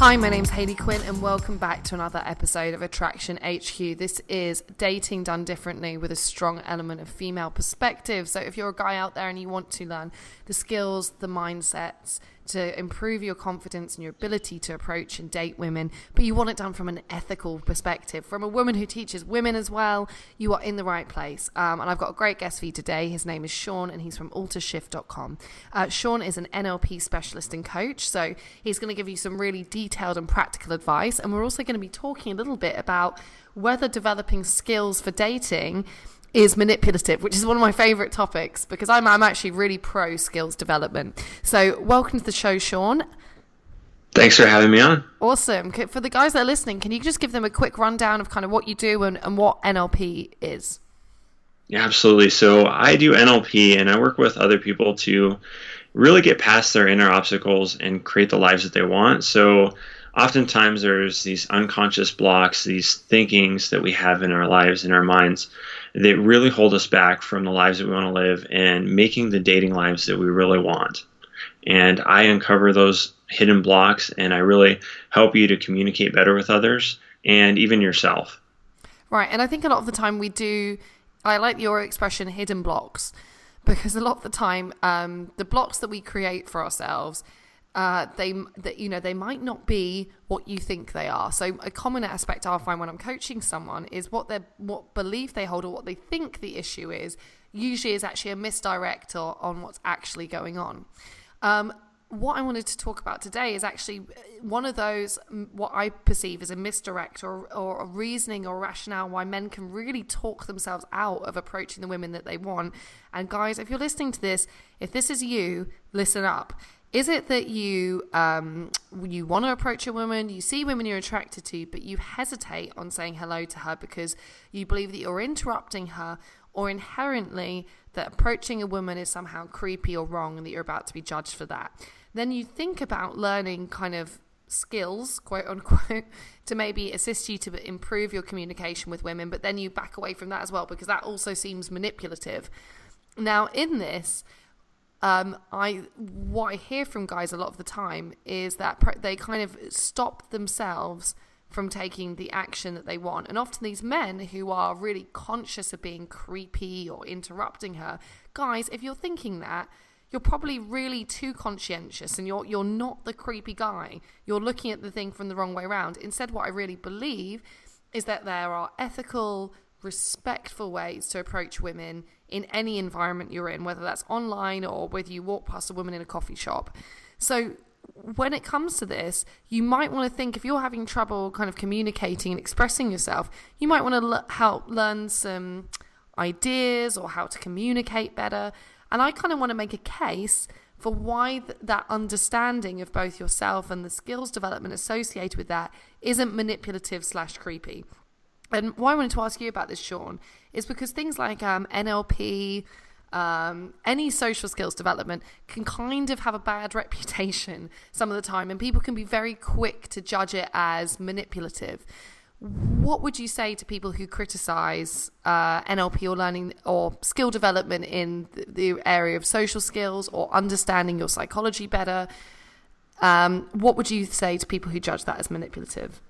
Hi, my name's Hayley Quinn, and welcome back to another episode of Attraction HQ. This is dating done differently with a strong element of female perspective. So, if you're a guy out there and you want to learn the skills, the mindsets, to improve your confidence and your ability to approach and date women, but you want it done from an ethical perspective, from a woman who teaches women as well, you are in the right place. Um, and I've got a great guest for you today. His name is Sean, and he's from AlterShift.com. Uh, Sean is an NLP specialist and coach, so he's going to give you some really detailed and practical advice. And we're also going to be talking a little bit about whether developing skills for dating is manipulative, which is one of my favorite topics because I'm, I'm actually really pro skills development. So, welcome to the show, Sean. Thanks for having me on. Awesome. For the guys that are listening, can you just give them a quick rundown of kind of what you do and, and what NLP is? Yeah, absolutely. So, I do NLP and I work with other people to really get past their inner obstacles and create the lives that they want. So, oftentimes there's these unconscious blocks, these thinkings that we have in our lives, in our minds that really hold us back from the lives that we want to live and making the dating lives that we really want. And I uncover those hidden blocks and I really help you to communicate better with others and even yourself. Right. And I think a lot of the time we do, I like your expression hidden blocks because a lot of the time um, the blocks that we create for ourselves uh, they that you know they might not be what you think they are. So a common aspect I find when I'm coaching someone is what they what belief they hold or what they think the issue is. Usually is actually a misdirect or, on what's actually going on. Um, what I wanted to talk about today is actually one of those what I perceive as a misdirect or, or a reasoning or rationale why men can really talk themselves out of approaching the women that they want. And guys, if you're listening to this, if this is you, listen up is it that you um, you want to approach a woman, you see women you're attracted to, but you hesitate on saying hello to her because you believe that you're interrupting her, or inherently that approaching a woman is somehow creepy or wrong, and that you're about to be judged for that? Then you think about learning kind of skills, quote unquote, to maybe assist you to improve your communication with women, but then you back away from that as well because that also seems manipulative. Now, in this, um, I what I hear from guys a lot of the time is that they kind of stop themselves from taking the action that they want, and often these men who are really conscious of being creepy or interrupting her, guys, if you're thinking that. You're probably really too conscientious and you're you're not the creepy guy. You're looking at the thing from the wrong way around. Instead, what I really believe is that there are ethical, respectful ways to approach women in any environment you're in, whether that's online or whether you walk past a woman in a coffee shop. So, when it comes to this, you might want to think if you're having trouble kind of communicating and expressing yourself, you might want to l- help learn some ideas or how to communicate better. And I kind of want to make a case for why th- that understanding of both yourself and the skills development associated with that isn't manipulative slash creepy. And why I wanted to ask you about this, Sean, is because things like um, NLP, um, any social skills development can kind of have a bad reputation some of the time, and people can be very quick to judge it as manipulative. What would you say to people who criticize uh, NLP or learning or skill development in the, area of social skills or understanding your psychology better? Um, what would you say to people who judge that as manipulative?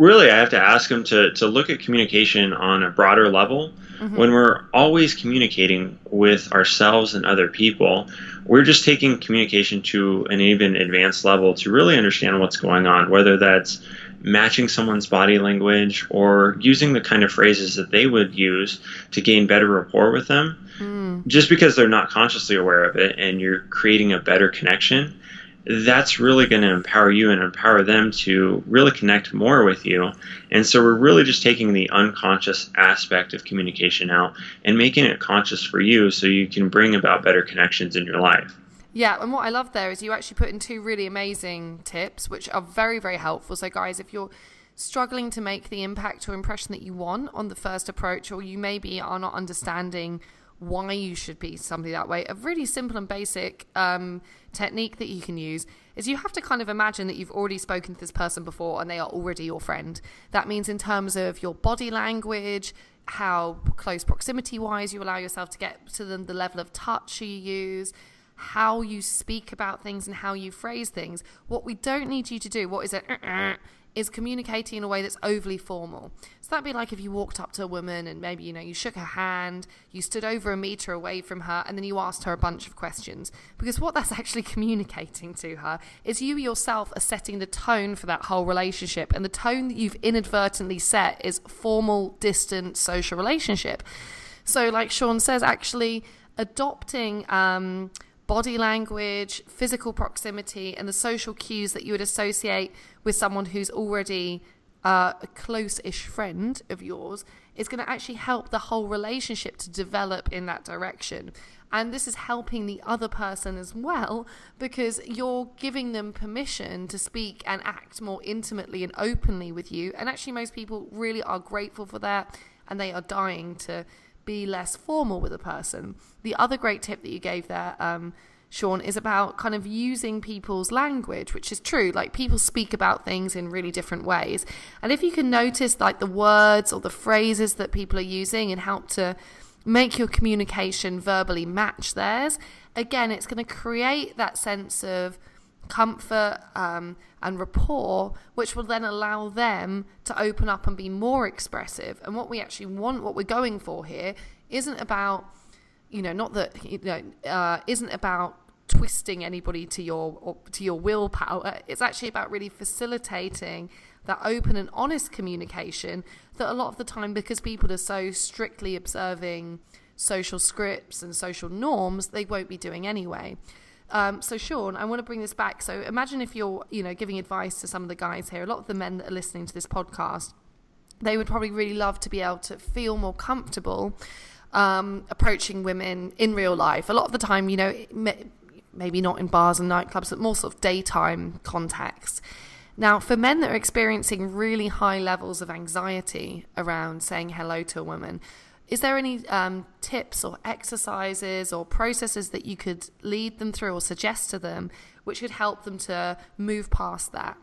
Really, I have to ask them to, to look at communication on a broader level. Mm-hmm. When we're always communicating with ourselves and other people, we're just taking communication to an even advanced level to really understand what's going on, whether that's matching someone's body language or using the kind of phrases that they would use to gain better rapport with them. Mm. Just because they're not consciously aware of it and you're creating a better connection that's really going to empower you and empower them to really connect more with you. And so we're really just taking the unconscious aspect of communication out and making it conscious for you so you can bring about better connections in your life. Yeah, and what I love there is you actually put in two really amazing tips, which are very, very helpful. So, guys, if you're struggling to make the impact or impression that you want on the first approach, or you maybe are not understanding why you should be somebody that way. A really simple and basic um, technique that you can use is you have to kind of imagine that you've already spoken to this person before and they are already your friend. That means in terms of your body language, how close proximity wise you allow yourself to get to them, the level of touch you use, how you speak about things and how you phrase things. What we don't need you to do, what is it? Is communicating in a way that's overly formal. So that'd be like if you walked up to a woman and maybe, you know, you shook her hand, you stood over a meter away from her, and then you asked her a bunch of questions. Because what that's actually communicating to her is you yourself are setting the tone for that whole relationship. And the tone that you've inadvertently set is formal, distant social relationship. So, like Sean says, actually adopting um, body language, physical proximity, and the social cues that you would associate with someone who's already uh, a close ish friend of yours is going to actually help the whole relationship to develop in that direction. And this is helping the other person as well because you're giving them permission to speak and act more intimately and openly with you. And actually, most people really are grateful for that and they are dying to be less formal with a person. The other great tip that you gave there, um, Sean, is about kind of using people's language, which is true. Like people speak about things in really different ways. And if you can notice like the words or the phrases that people are using and help to make your communication verbally match theirs, again, it's going to create that sense of comfort um, and rapport, which will then allow them to open up and be more expressive. And what we actually want, what we're going for here, isn't about, you know, not that, you know, uh, isn't about twisting anybody to your to your willpower. It's actually about really facilitating that open and honest communication that a lot of the time because people are so strictly observing social scripts and social norms they won't be doing anyway um, so Sean, I want to bring this back. So imagine if you're, you know, giving advice to some of the guys here. A lot of the men that are listening to this podcast, they would probably really love to be able to feel more comfortable um, approaching women in real life. A lot of the time, you know, maybe not in bars and nightclubs, but more sort of daytime contacts. Now, for men that are experiencing really high levels of anxiety around saying hello to a woman, is there any um, tips or exercises or processes that you could lead them through or suggest to them which could help them to move past that?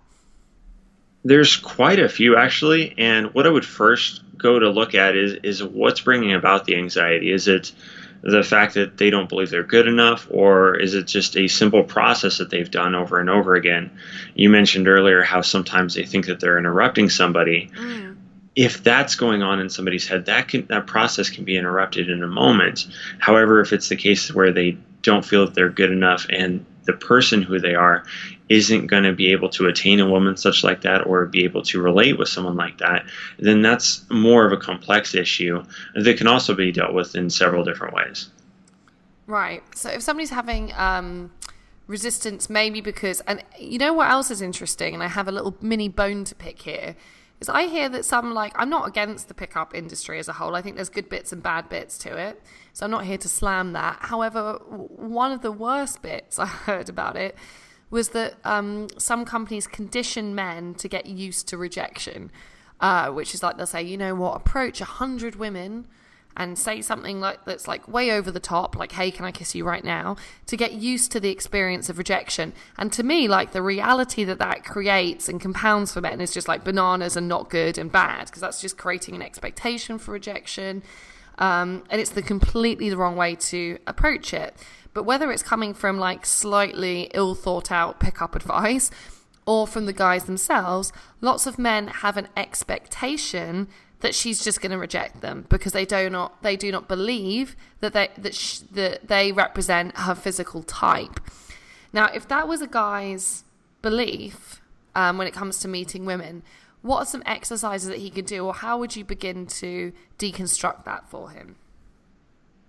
There's quite a few actually, and what I would first go to look at is is what's bringing about the anxiety. Is it the fact that they don't believe they're good enough, or is it just a simple process that they've done over and over again? You mentioned earlier how sometimes they think that they're interrupting somebody. Mm if that's going on in somebody's head, that can that process can be interrupted in a moment. However, if it's the case where they don't feel that they're good enough and the person who they are isn't going to be able to attain a woman such like that or be able to relate with someone like that, then that's more of a complex issue that can also be dealt with in several different ways. Right. So if somebody's having um, resistance, maybe because, and you know what else is interesting, and I have a little mini bone to pick here is I hear that some like I'm not against the pickup industry as a whole. I think there's good bits and bad bits to it. So I'm not here to slam that. However, one of the worst bits I heard about it was that um, some companies condition men to get used to rejection, uh, which is like they'll say, you know what, approach a hundred women and say something like that's like way over the top, like "Hey, can I kiss you right now?" to get used to the experience of rejection. And to me, like the reality that that creates and compounds for men is just like bananas and not good and bad because that's just creating an expectation for rejection. Um, and it's the completely the wrong way to approach it. But whether it's coming from like slightly ill thought out pickup advice or from the guys themselves, lots of men have an expectation that she's just going to reject them because they do not they do not believe that they that, sh- that they represent her physical type. Now, if that was a guy's belief um, when it comes to meeting women, what are some exercises that he could do, or how would you begin to deconstruct that for him?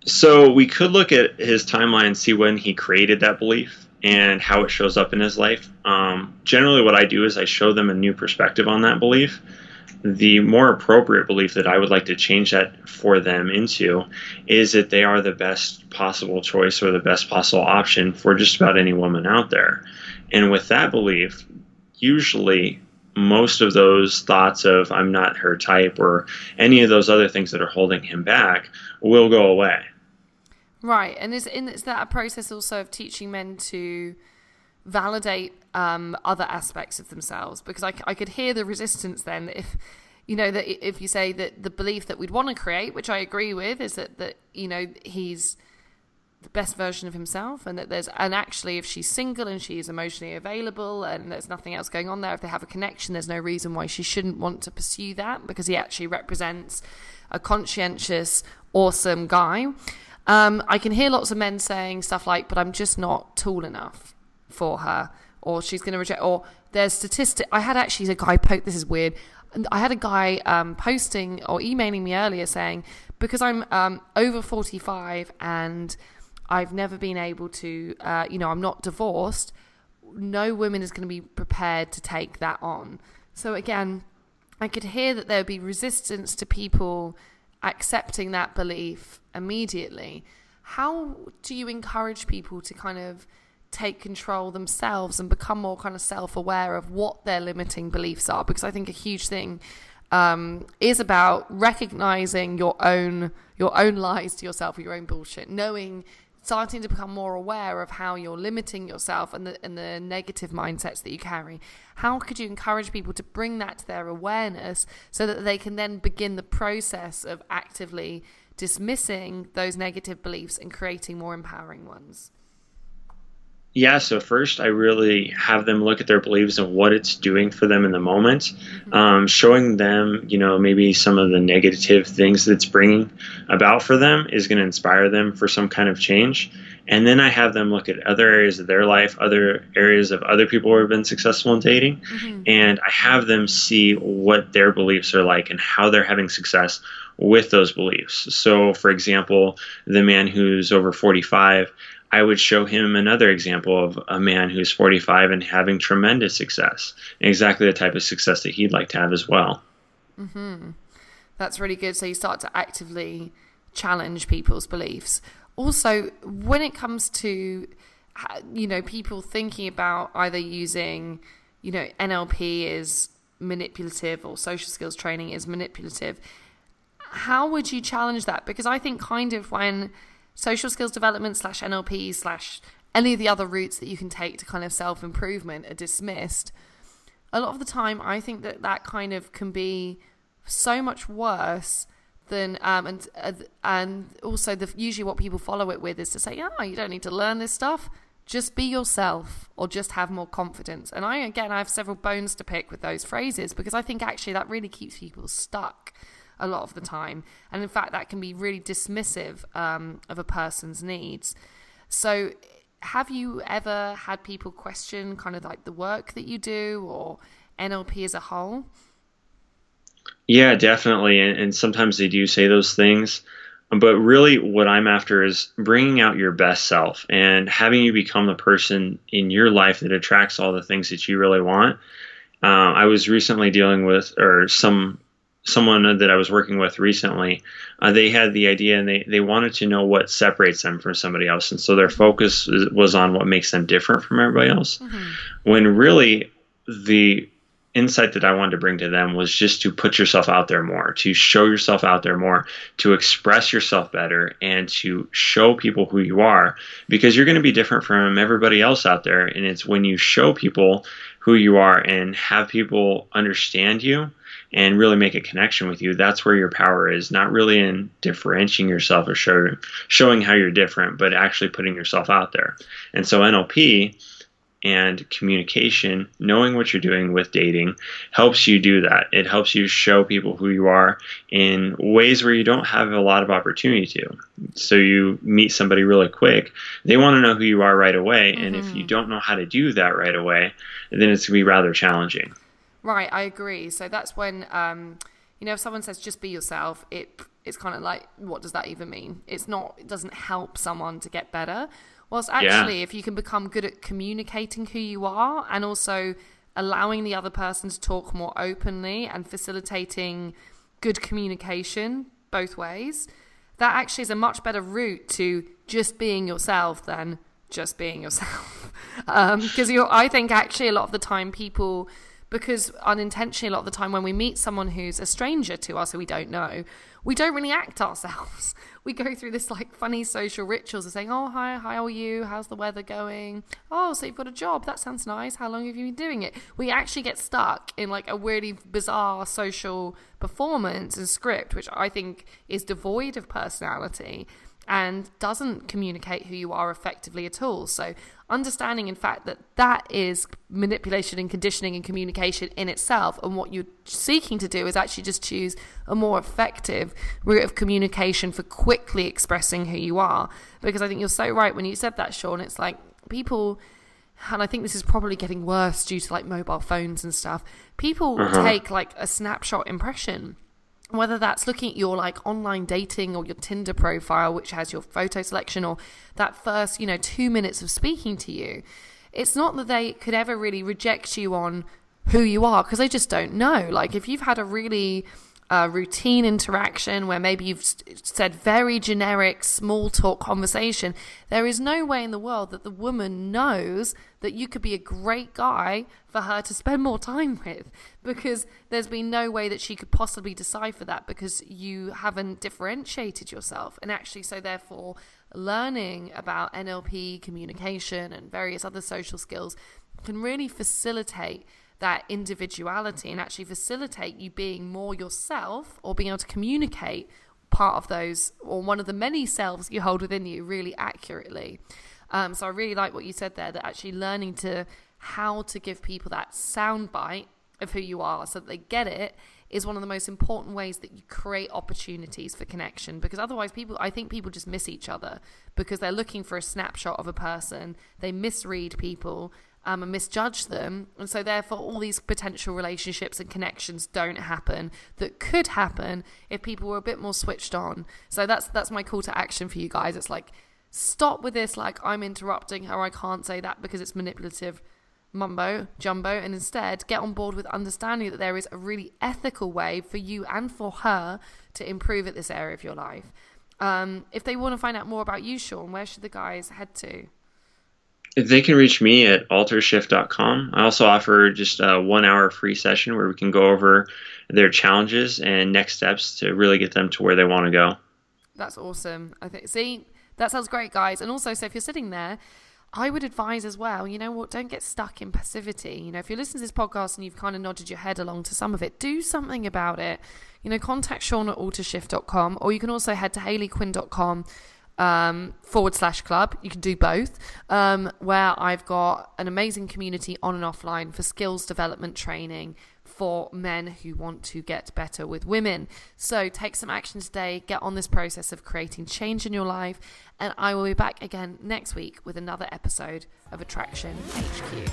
So we could look at his timeline and see when he created that belief and how it shows up in his life. Um, generally, what I do is I show them a new perspective on that belief. The more appropriate belief that I would like to change that for them into is that they are the best possible choice or the best possible option for just about any woman out there. And with that belief, usually most of those thoughts of I'm not her type or any of those other things that are holding him back will go away. Right, and is in is that a process also of teaching men to validate um, other aspects of themselves? Because I, I could hear the resistance then if you know that if you say that the belief that we'd want to create, which I agree with, is that that you know he's the best version of himself and that there's and actually if she's single and she's emotionally available and there's nothing else going on there if they have a connection there's no reason why she shouldn't want to pursue that because he actually represents a conscientious awesome guy um, I can hear lots of men saying stuff like, but I'm just not tall enough for her, or she's going to reject, or there's statistic. I had actually a guy post, this is weird. I had a guy um, posting or emailing me earlier saying, because I'm um, over 45 and I've never been able to, uh, you know, I'm not divorced, no woman is going to be prepared to take that on. So again, I could hear that there would be resistance to people accepting that belief immediately. How do you encourage people to kind of take control themselves and become more kind of self aware of what their limiting beliefs are? Because I think a huge thing um, is about recognizing your own your own lies to yourself your own bullshit, knowing starting to become more aware of how you're limiting yourself and the and the negative mindsets that you carry. How could you encourage people to bring that to their awareness so that they can then begin the process of actively dismissing those negative beliefs and creating more empowering ones? Yeah, so first I really have them look at their beliefs and what it's doing for them in the moment, mm-hmm. um, showing them, you know, maybe some of the negative things that's bringing about for them is going to inspire them for some kind of change. And then I have them look at other areas of their life, other areas of other people who have been successful in dating, mm-hmm. and I have them see what their beliefs are like and how they're having success with those beliefs. So, for example, the man who's over 45 I would show him another example of a man who's 45 and having tremendous success, exactly the type of success that he'd like to have as well. Mm-hmm. That's really good. So you start to actively challenge people's beliefs. Also, when it comes to you know people thinking about either using you know NLP is manipulative or social skills training is manipulative, how would you challenge that? Because I think kind of when social skills development slash NLP slash any of the other routes that you can take to kind of self improvement are dismissed. A lot of the time, I think that that kind of can be so much worse than um, and and also the usually what people follow it with is to say, oh, you don't need to learn this stuff. Just be yourself, or just have more confidence. And I again, I have several bones to pick with those phrases because I think actually that really keeps people stuck a lot of the time. And in fact, that can be really dismissive um, of a person's needs. So, have you ever had people question kind of like the work that you do or NLP as a whole? Yeah, definitely. And, and sometimes they do say those things. But really, what I'm after is bringing out your best self and having you become the person in your life that attracts all the things that you really want. Uh, I was recently dealing with, or some someone that I was working with recently, uh, they had the idea and they, they wanted to know what separates them from somebody else. And so their focus was on what makes them different from everybody else. Mm-hmm. When really the insight that I wanted to bring to them was just to put yourself out there more, to show yourself out there more, to express yourself better, and to show people who you are because you're going to be different from everybody else out there. And it's when you show people who you are and have people understand you and really make a connection with you, that's where your power is. Not really in differentiating yourself or show, showing how you're different, but actually putting yourself out there. And so NLP and communication, knowing what you're doing with dating, helps you do that. It helps you show people who you are in ways where you don't have a lot of opportunity to. So you meet somebody really quick, they want to know who you are right away. Mm-hmm. And if you mm-hmm. don't know how to do that right away, then it's going to be rather challenging. Right, I agree. So that's when, um, you know, if someone says just be yourself, it it's kind of like, what does that even mean? It's not, it doesn't help someone to get better Whilst actually, yeah. if you can become good at communicating who you are and also allowing the other person to talk more openly and facilitating good communication both ways, that actually is a much better route to just being yourself than just being yourself. Because um, I think actually a lot of the time people because unintentionally a lot of the time when we meet someone who's a stranger to us who we don't know we don't really act ourselves. We go through this like funny social rituals of saying oh hi how are you? How's the weather going? Oh so you've got a job. That sounds nice. How long have you been doing it? We actually get stuck in like a really bizarre social performance and script which i think is devoid of personality and doesn't communicate who you are effectively at all. So, understanding, in fact, that that is manipulation and conditioning and communication in itself, and what you're seeking to do is actually just choose a more effective route of communication for quickly expressing who you are. Because I think you're so right when you said that, Sean. It's like people and I think this is probably getting worse due to like mobile phones and stuff. People uh-huh. take like a snapshot impression whether that's looking at your like online dating or your Tinder profile, which has your photo selection, or that first, you know, two minutes of speaking to you, it's not that they could ever really reject you on who you are because they just don't know. Like, if you've had a really a routine interaction where maybe you've said very generic small talk conversation, there is no way in the world that the woman knows that you could be a great guy for her to spend more time with because there's been no way that she could possibly decipher that because you haven't differentiated yourself. And actually, so therefore, learning about NLP, communication, and various other social skills can really facilitate that individuality and actually facilitate you being more yourself or being able to communicate part of those or one of the many selves you hold within you really accurately. Um, so I really like what you said there that actually learning to how to give people that soundbite of who you are so that they get it is one of the most important ways that you create opportunities for connection. Because otherwise people I think people just miss each other because they're looking for a snapshot of a person. They misread people um, and misjudge them. And so, therefore, all these potential relationships and connections don't happen that could happen if people were a bit more switched on. So, that's that's my call to action for you guys. It's like, stop with this, like, I'm interrupting her, I can't say that because it's manipulative mumbo jumbo and instead get on board with understanding that there is a really ethical way for you and for her to improve at this area of your life um, if they want to find out more about you sean where should the guys head to they can reach me at altershift.com. I also offer just a one hour free session where we can go over their challenges and next steps to really get them to where they want to go. That's awesome. I think, see, that sounds great, guys. And also, so if you're sitting there, I would advise as well, you know what, don't get stuck in passivity. You know, if you're listening to this podcast and you've kind of nodded your head along to some of it, do something about it. You know, contact Sean at altershift.com or you can also head to hayleyquinn.com um, forward slash club. You can do both, um, where I've got an amazing community on and offline for skills development training for men who want to get better with women. So take some action today, get on this process of creating change in your life, and I will be back again next week with another episode of Attraction HQ.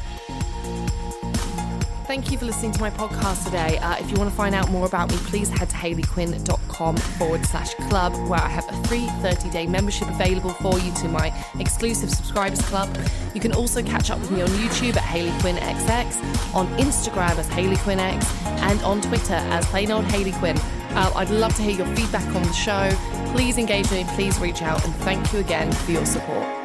Thank you for listening to my podcast today. Uh, if you want to find out more about me, please head to hayleyquinn.com forward slash club, where I have a free 30 day membership available for you to my exclusive subscribers club. You can also catch up with me on YouTube at HayleyQuinnXX, on Instagram as HayleyQuinnX, and on Twitter as plain old Hayley Quinn. Uh, I'd love to hear your feedback on the show. Please engage me, please reach out, and thank you again for your support.